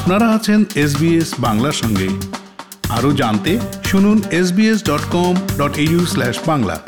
আপনারা আছেন এসবিএস বাংলার সঙ্গে। আরও জানতে শুনুন SBS dot com dot slash Bangla.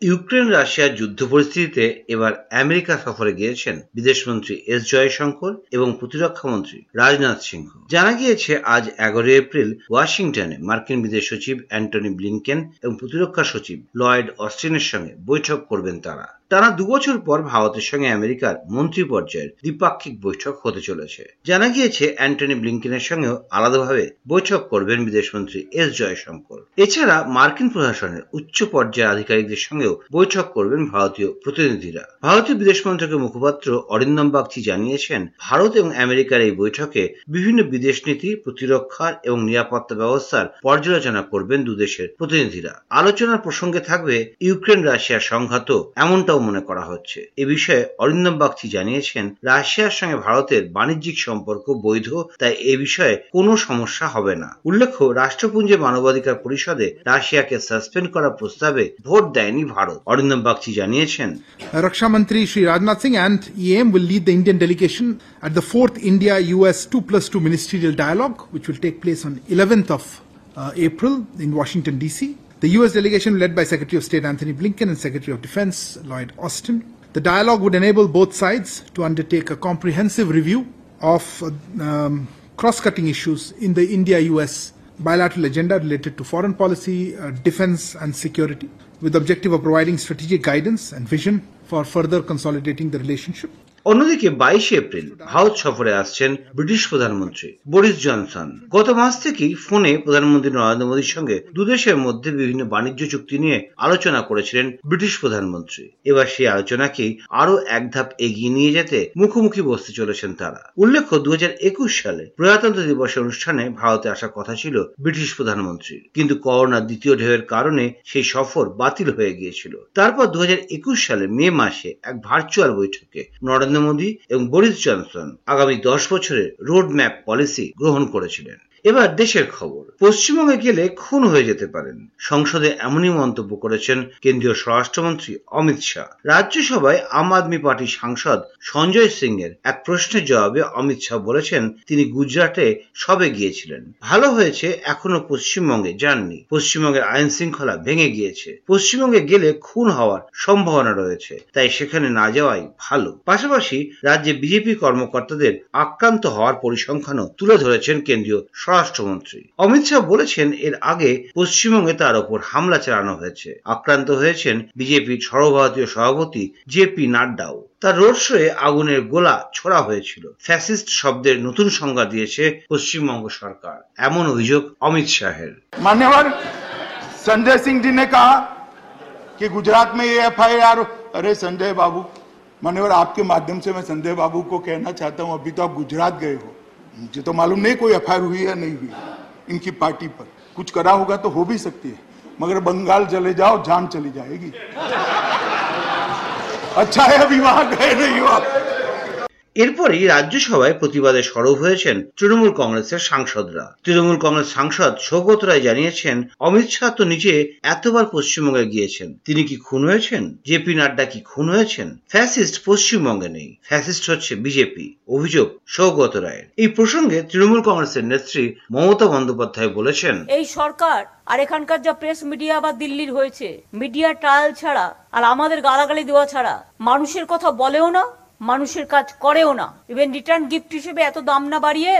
Ukraine রাশিয়ার যুদ্ধ পরিস্থিতিতে এবার আমেরিকা সফরে গিয়েছেন বিদেশমন্ত্রী এস জয়শঙ্কর এবং প্রতিরক্ষা মন্ত্রী রাজনাথ সিংহ। জানা গিয়েছে, আজ এগারোই এপ্রিল ওয়াশিংটনে মার্কিন বিদেশ সচিব অ্যান্টনি ব্লিংকেন এবং প্রতিরক্ষা সচিব লয়েড অস্টিনের সঙ্গে বৈঠক করবেন তারা। টানা দুবছর পর ভারতের সঙ্গে আমেরিকার মন্ত্রী পর্যায়ের দ্বিপাক্ষিক বৈঠক হতে চলেছে। জানা গিয়েছে, অ্যান্টনি ব্লিংকেনের সঙ্গেও আলাদাভাবে বৈঠক করবেন বিদেশমন্ত্রী এস জয়শঙ্কর। এছাড়া মার্কিন প্রশাসনের উচ্চ পর্যায়ের আধিকারিকদের সঙ্গেও বৈঠক করবেন ভারতীয় প্রতিনিধিরা। ভারতীয় বিদেশ মন্ত্রকের মুখপাত্র অরিন্দম বাগচি জানিয়েছেন, ভারত এবং আমেরিকার এই বৈঠকে বিভিন্ন বিদেশ নীতি প্রতিরক্ষার এবং নিরাপত্তা ব্যবস্থার পর্যালোচনা করবেন দুদেশের প্রতিনিধিরা। আলোচনার প্রসঙ্গে থাকবে ইউক্রেন রাশিয়ার সংঘাত বলেও মনে করা হচ্ছে। এ বিষয়ে অরিন্দম বাগচি জানিয়েছেন, রাশিয়ার সঙ্গে ভারতের বাণিজ্যিক সম্পর্ক বৈধ, তাই এ বিষয়ে কোনো সমস্যা হবে না। উল্লেখ্য, রাষ্ট্রপুঞ্জে মানবাধিকার পরিষদে রাশিয়াকে সাসপেন্ড করার প্রস্তাবে ভোট দেয়নি ভারত। অরিন্দম বাগচি জানিয়েছেন, রক্ষামন্ত্রী Shri Rajnath Singh and EAM will lead the Indian delegation at the fourth India US two plus two ministerial dialogue which will take place on eleventh of April in Washington DC The US delegation led by Secretary of State Anthony Blinken and Secretary of Defense Lloyd Austin. The dialogue would enable both sides to undertake a comprehensive review of um, cross-cutting issues in the India-US bilateral agenda related to foreign policy, uh, defense and security with the objective of providing strategic guidance and vision for further consolidating the relationship. অন্যদিকে বাইশে April Bharat সফরে আসছেন British প্রধানমন্ত্রী Boris Johnson. গত মাস থেকেই ফোনে প্রধানমন্ত্রী নরেন্দ্র মোদীর সঙ্গে দুদেশের মধ্যে বিভিন্ন বাণিজ্য চুক্তি নিয়ে আলোচনা করেছিলেন ব্রিটিশ প্রধানমন্ত্রী। এবার সেই আলোচনাকেই আরও এক ধাপ এগিয়ে নিয়ে যেতে মুখোমুখি বসতে চলেছেন তারা। উল্লেখ্য দু হাজার একুশ সালে প্রজাতন্ত্র দিবসের অনুষ্ঠানে ভারতে আসার কথা ছিল ব্রিটিশ প্রধানমন্ত্রীর কিন্তু করোনার দ্বিতীয় ঢেউয়ের কারণে সেই সফর বাতিল হয়ে গিয়েছিল। তারপর দু হাজার একুশ সালে মে মাসে এক ভার্চুয়াল বৈঠকে নরেন্দ্র মোদী এবং বরিস জনসন আগামী দশ বছরের রোড ম্যাপ পলিসি গ্রহণ করেছিলেন। এবার দেশের খবর। পশ্চিমবঙ্গে গেলে খুন হয়ে যেতে পারেন। সংসদে এমনই মন্তব্য করেছেন কেন্দ্রীয় স্বরাষ্ট্রমন্ত্রী অমিত শাহ। রাজ্যসভায় আম আদমি পার্টির সাংসদ সঞ্জয় সিং এর এক প্রশ্নের জবাবে অমিত শাহ বলেছেন, তিনি গুজরাটে সবে গিয়েছিলেন। ভালো হয়েছে, এখনও পশ্চিমবঙ্গে যাননি। পশ্চিমবঙ্গের আইন শৃঙ্খলা ভেঙে গিয়েছে। পশ্চিমবঙ্গে গেলে খুন হওয়ার সম্ভাবনা রয়েছে, তাই সেখানে না যাওয়াই ভালো। পাশাপাশি রাজ্যে বিজেপি কর্মকর্তাদের আক্রান্ত হওয়ার পরিসংখ্যানও তুলে ধরেছেন কেন্দ্রীয় স্বরাষ্ট্রমন্ত্রী অমিত শাহ বলেছেন এর আগে পশ্চিমবঙ্গে তার ওপর হামলা চালানো হয়েছে আক্রান্ত হয়েছেন বিজেপির সর্বভারতীয় সভাপতি জে পি নাড্ডাও তার রোড শোয়ে আগুনের গোলা ছোড়া হয়েছিল ফ্যাসিস্ট শব্দের নতুন সংজ্ঞা দিয়েছে পশ্চিমবঙ্গ সরকার এমন অভিযোগ অমিত শাহের मान्यवर संजय सिंह जी ने कहा कि गुजरात में ये एफआईआर अरे संजय बाबू मान्यवर आपके माध्यम से मैं संजय बाबू को कहना चाहता हूं अभी तो आप गुजरात गए हो मुझे तो मालूम नहीं कोई एफआईआर हुई या नहीं हुई। इनकी पार्टी पर कुछ करा होगा तो हो भी सकती है, मगर बंगाल चले जाओ, जान चली जाएगी। अच्छा है, अभी वहाँ गए नहीं हो आप। এরপরই রাজ্যসভায় প্রতিবাদে সরব হয়েছেন তৃণমূল কংগ্রেসের সাংসদরা। তৃণমূল কংগ্রেস সাংসদ সৌগত রায় জানিয়েছেন, অমিত শাহ তো নিজে এতবার পশ্চিমবঙ্গে গিয়েছেন। তিনি কি খুন হয়েছেন? জেপি নাড্ডা কি খুন হয়েছেন? ফ্যাসিস্ট পশ্চিমবঙ্গে নেই। ফ্যাসিস্ট হচ্ছে বিজেপি। অভিযোগ সৌগত রায়ের। এই প্রসঙ্গে তৃণমূল কংগ্রেসের নেত্রী মমতা বন্দ্যোপাধ্যায় বলেছেন, এই সরকার আর এখানকার যা প্রেস মিডিয়া বা দিল্লির হয়েছে, মিডিয়া ট্রায়াল ছাড়া আর আমাদের গালাগালি দেওয়া ছাড়া মানুষের কথা বলেও না মানুষের কাজ করেও না। ইভেন রিটার্ন গিফট হিসেবে এত দাম না বাড়িয়ে,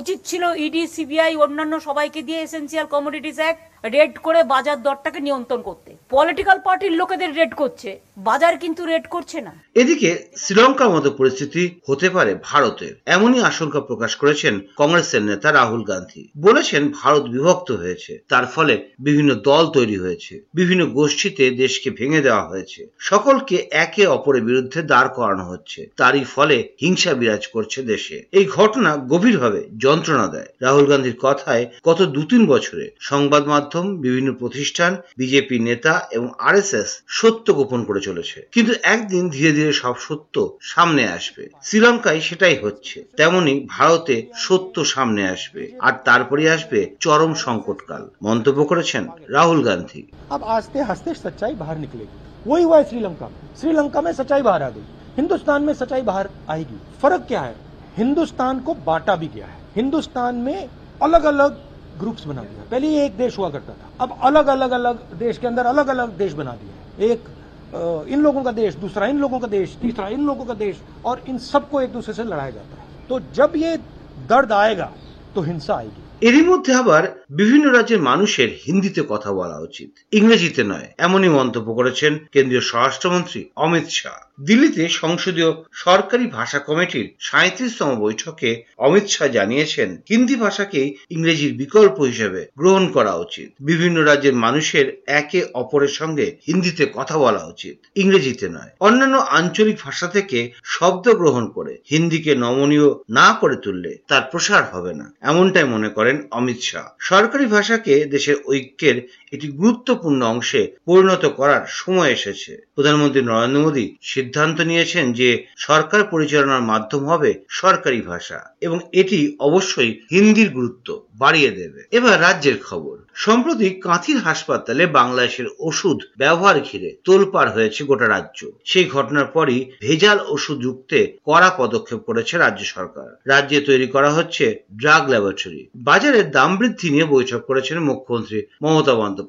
উচিত ছিল ইডি সিবিআই অন্যান্য সবাইকে দিয়ে এসেন্সিয়াল কমোডিটিস অ্যাক্ট রেড করে বাজার দরটাকে নিয়ন্ত্রণ করতে। পলিটিক্যাল পার্টির লোকেদের রেড করছে। বাজার কিন্তু রেড করছে না। এদিকে শ্রীলঙ্কার মতো পরিস্থিতি হতে পারে ভারতের এমনই আশঙ্কা প্রকাশ করেছেন কংগ্রেসের নেতা রাহুল গান্ধী। বলেছেন, ভারত বিভক্ত হয়েছে। তার ফলে বিভিন্ন দল তৈরি হয়েছে। বিভিন্ন গোষ্ঠীতে দেশকে ভেঙে দেওয়া হয়েছে। সকলকে একে অপরের বিরুদ্ধে দাঁড় করানো হচ্ছে। তারই ফলে হিংসা বিরাজ করছে দেশে। এই ঘটনা গভীরভাবে যন্ত্রণা দেয়। রাহুল গান্ধীর কথায় গত দু তিন বছরে সংবাদ মাধ্যম বিভিন্ন প্রতিষ্ঠান বিজেপি নেতা এবং আরএসএস সত্য গোপন করে চলেছে কিন্তু একদিন ধীরে ধীরে সব সত্য সামনে আসবে শ্রীলঙ্কায় সেটাই হচ্ছে তেমনি ভারতে সত্য সামনে আসবে আর তারপরে আসবে চরম সংকটকাল মন্তব্য করেছেন রাহুল গান্ধী अब आस्ते हंसते सच्चाई बाहर निकलेगी वही हुआ है श्रीलंका में श्रीलंका में सच्चाई बाहर आ गई हिंदुस्तान में सच्चाई बाहर आएगी फर्क क्या है हिंदुस्तान को बांटा भी गया है हिंदुस्तान में अलग अलग ग्रुप्स बना दिया पहले ये एक देश हुआ करता था अब अलग अलग अलग देश के अंदर अलग अलग देश बना दिया है एक अ, इन लोगों का देश दूसरा इन लोगों का देश तीसरा इन लोगों का देश और इन सबको एक दूसरे से लड़ाया जाता है तो जब ये दर्द आएगा तो हिंसा आएगी এরই মধ্যে আবার বিভিন্ন রাজ্যের মানুষের হিন্দিতে কথা বলা উচিত ইংরেজিতে নয় এমনই মন্তব্য করেছেন কেন্দ্রীয় স্বরাষ্ট্রমন্ত্রী অমিত শাহ দিল্লিতে সংসদীয় সরকারি ভাষা কমিটির সাঁত্রিশতম বৈঠকে অমিত শাহ জানিয়েছেন, হিন্দি ভাষাকে ইংরেজির বিকল্প হিসেবে গ্রহণ করা উচিত। বিভিন্ন রাজ্যের মানুষের একে অপরের সঙ্গে হিন্দিতে কথা বলা উচিত, ইংরেজিতে নয়। অন্যান্য আঞ্চলিক ভাষা থেকে শব্দ গ্রহণ করে হিন্দিকে নমনীয় না করে তুললে তার প্রসার হবে না। এমনটাই মনে করেন অমিত শাহ। সরকারি ভাষাকে দেশের ঐক্যের একটি গুরুত্বপূর্ণ অংশে পরিণত করার সময় এসেছে। প্রধানমন্ত্রী নরেন্দ্র মোদী সিদ্ধান্ত নিয়েছেন যে সরকার পরিচালনার মাধ্যম হবে সরকারি ভাষা এবং এটি অবশ্যই হিন্দির গুরুত্ব বাড়িয়ে দেবে। এবার রাজ্যের খবর। সম্প্রতি কাঁথির হাসপাতালে বাংলাদেশের ওষুধ ব্যবহার ঘিরে তোলপাড় হয়েছে গোটা রাজ্য। সেই ঘটনার পরই ভেজাল ওষুধ রুখতে কড়া পদক্ষেপ করেছে রাজ্য সরকার। রাজ্যে তৈরি করা হচ্ছে ড্রাগ ল্যাবরেটরি। বাজারের দাম বৃদ্ধি নিয়ে বৈঠক করেছেন মুখ্যমন্ত্রী মমতা বন্দ্যোপাধ্যায়।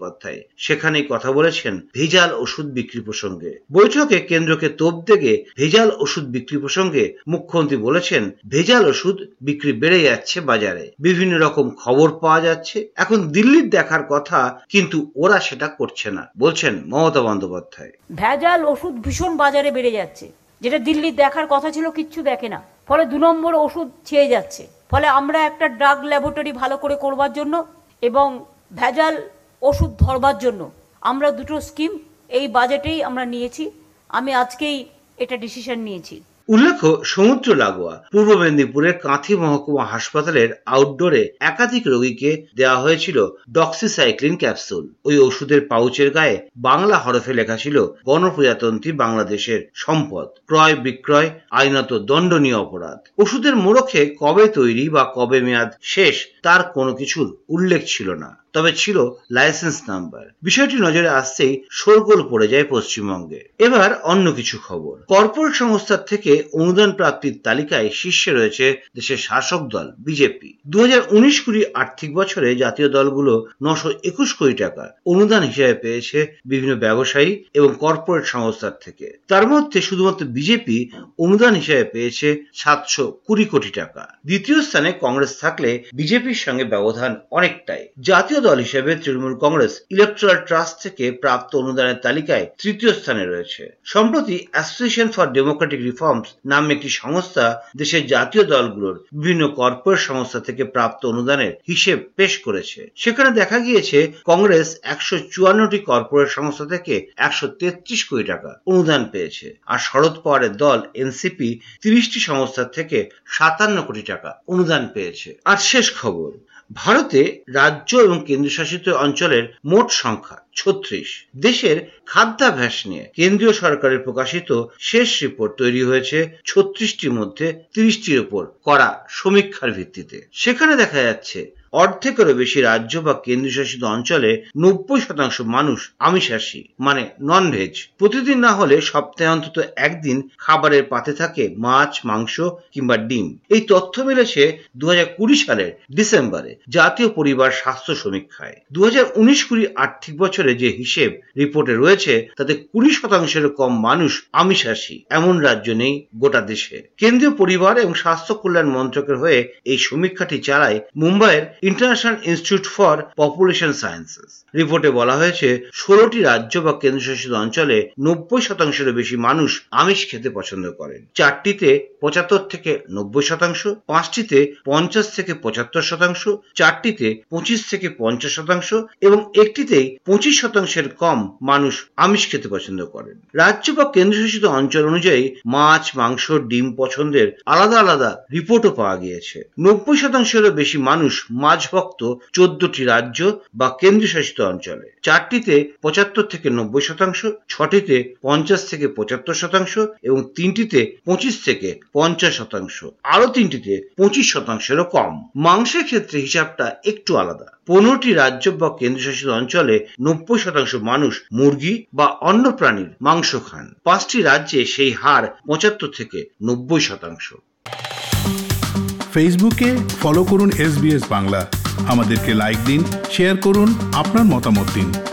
সেখানেই কথা বলেছেন ভেজাল ওষুধ বিক্রি প্রসঙ্গে। বৈঠকে কেন্দ্রকে তোপ দেগে ভেজাল ওষুধ বিক্রি প্রসঙ্গে মুখ্যমন্ত্রী বলেছেন, ভেজাল ওষুধ বিক্রি বেড়ে যাচ্ছে বাজারে। বিভিন্ন রকম খবর পাওয়া যাচ্ছে। এখন দিল্লির দেখার কথা, কিন্তু ওরা সেটা করছে না, বলছেন মমতা বন্দ্যোপাধ্যায়। ভেজাল ওষুধ ভীষণ বাজারে বেড়ে যাচ্ছে। যেটা দিল্লির দেখার কথা ছিল, কিচ্ছু দেখে না। ফলে দু নম্বর ওষুধ ছেয়ে যাচ্ছে। ফলে আমরা একটা ড্রাগ ল্যাবরেটরি ভালো করে করবার জন্য এবং ভেজাল ওষুধ ধরবার জন্য। আমরা দুটো স্কিম এই বাজেটেই আমরা নিয়েছি। আমি আজকেই এটা ডিসিশন নিয়েছি। উল্লেখ্য, সমুদ্র লাগোয়া, পূর্ব মেদিনীপুরের কাঁথি মহকুমা হাসপাতালের আউটডোরে একাধিক রোগীকে দেওয়া হয়েছিল ডক্সিসাইক্লিন ক্যাপসুল ওই ওষুধের পাউচের গায়ে বাংলা হরফে লেখা ছিল গণপ্রজাতন্ত্রী বাংলাদেশের সম্পদ। ক্রয়, বিক্রয়, আইনত, দণ্ডনীয় অপরাধ। ওষুধের মোড়কে কবে তৈরি বা কবে মেয়াদ শেষ তার কোনো কিছুর উল্লেখ ছিল না। তবে ছিল লাইসেন্স নাম্বার বিষয়টি নজরে আসতেই শোরগোল পড়ে যায় পশ্চিমবঙ্গে। এবার অন্য কিছু খবর। কর্পোরেট সংস্থার থেকে অনুদান প্রাপ্তির তালিকায় শীর্ষে রয়েছে দেশের শাসক দল, বিজেপি। দু হাজার উনিশ কুড়ি আর্থিক বছরে জাতীয় দলগুলো নশো একুশ কোটি টাকা অনুদান হিসেবে পেয়েছে বিভিন্ন ব্যবসায়ী এবং কর্পোরেট সংস্থার থেকে। তার মধ্যে শুধুমাত্র বিজেপি অনুদান হিসেবে পেয়েছে সাতশো কুড়ি কোটি টাকা। দ্বিতীয় স্থানে কংগ্রেস থাকলে বিজেপির সঙ্গে ব্যবধান অনেকটাই। জাতীয় দল হিসেবে তৃণমূল কংগ্রেস ইলেকট্রাল ট্রাস্ট থেকে প্রাপ্ত অনুদানের তালিকায় তৃতীয় স্থানে রয়েছে। সম্প্রতি অ্যাসোসিয়েশন ফর ডেমোক্রেটিক রিফর্মস নামে একটি সংস্থা দেশের জাতীয় দলগুলোর বিভিন্ন কর্পোরেট সংস্থা থেকে প্রাপ্ত অনুদানের হিসেব পেশ করেছে। সেখানে দেখা গিয়েছে, কংগ্রেস একশো চুয়ান্নটি কর্পোরেট সংস্থা থেকে একশো তেত্রিশ কোটি টাকা অনুদান পেয়েছে আর শরদ পাওয়ারের দল এনসিপি তিরিশটি সংস্থা থেকে সাতান্ন কোটি টাকা অনুদান পেয়েছে। আর শেষ খবর ভারতে রাজ্য এবং কেন্দ্রশাসিত অঞ্চলের মোট সংখ্যা ছত্রিশ। দেশের খাদ্যাভ্যাস নিয়ে কেন্দ্রীয় সরকারের প্রকাশিত শেষ রিপোর্ট তৈরি হয়েছে ছত্রিশটির মধ্যে তিরিশটির উপর করা সমীক্ষার ভিত্তিতে। সেখানে দেখা যাচ্ছে অর্ধেকেরও বেশি রাজ্য বা কেন্দ্রশাসিত অঞ্চলে নব্বই শতাংশ মানুষ আমিষাশী মানে নন ভেজ প্রতিদিন না হলে সপ্তাহে অন্তত একদিন খাবারের পাতে থাকে মাছ, মাংস কিংবা ডিম। এই তথ্য মিলেছে দু কুড়ি সালের ডিসেম্বরে জাতীয় পরিবার স্বাস্থ্য সমীক্ষায়। দু হাজার উনিশ কুড়ি আর্থিক বছরে যে হিসেব রিপোর্টে রয়েছে, তাতে কুড়ি শতাংশের কম মানুষ আমিষাশী, এমন রাজ্য নেই গোটা দেশে। কেন্দ্রীয় পরিবার এবং স্বাস্থ্য কল্যাণ মন্ত্রকের হয়ে এই সমীক্ষাটি চালায় মুম্বাইয়ের international institute for population sciences রিপোর্টে বলা হয়েছে, ষোলোটি রাজ্য বা কেন্দ্রশাসিত অঞ্চলে নব্বই শতাংশেরও বেশি মানুষ আমিষ খেতে পছন্দ করেন। চারটিতে পঁচাত্তর থেকে নব্বই শতাংশ, পাঁচটিতে পঞ্চাশ থেকে পঁচাত্তর শতাংশ, চারটিতে পঁচিশ থেকে পঞ্চাশ শতাংশ এবং একটিতেই পঁচিশ শতাংশের কম মানুষ আমিষ খেতে পছন্দ করেন। রাজ্য বা কেন্দ্রশাসিত অঞ্চল অনুযায়ী মাছ, মাংস, ডিম পছন্দের আলাদা আলাদা রিপোর্টও পাওয়া গিয়েছে। নব্বই শতাংশেরও বেশি মানুষ ভক্ত চোদ্দটি রাজ্য বা কেন্দ্রশাসিত অঞ্চলে। চারটিতে পঁচাত্তর থেকে নব্বই শতাংশ, ছটিতে পঞ্চাশ থেকে পঁচাত্তর শতাংশ এবং তিনটিতে পঁচিশ থেকে পঞ্চাশ শতাংশ। আরও তিনটিতে পঁচিশ শতাংশেরও কম। মাংসের ক্ষেত্রে হিসাবটা একটু আলাদা। পনেরোটি রাজ্য বা কেন্দ্রশাসিত অঞ্চলে নব্বই শতাংশ মানুষ মুরগি বা অন্য প্রাণীর মাংস খান। পাঁচটি রাজ্যে সেই হার পঁচাত্তর থেকে নব্বই শতাংশ। ফেসবুকে ফলো করুন এস বাংলা। আমাদেরকে লাইক দিন শেয়ার করুন আপনার মতামত দিন।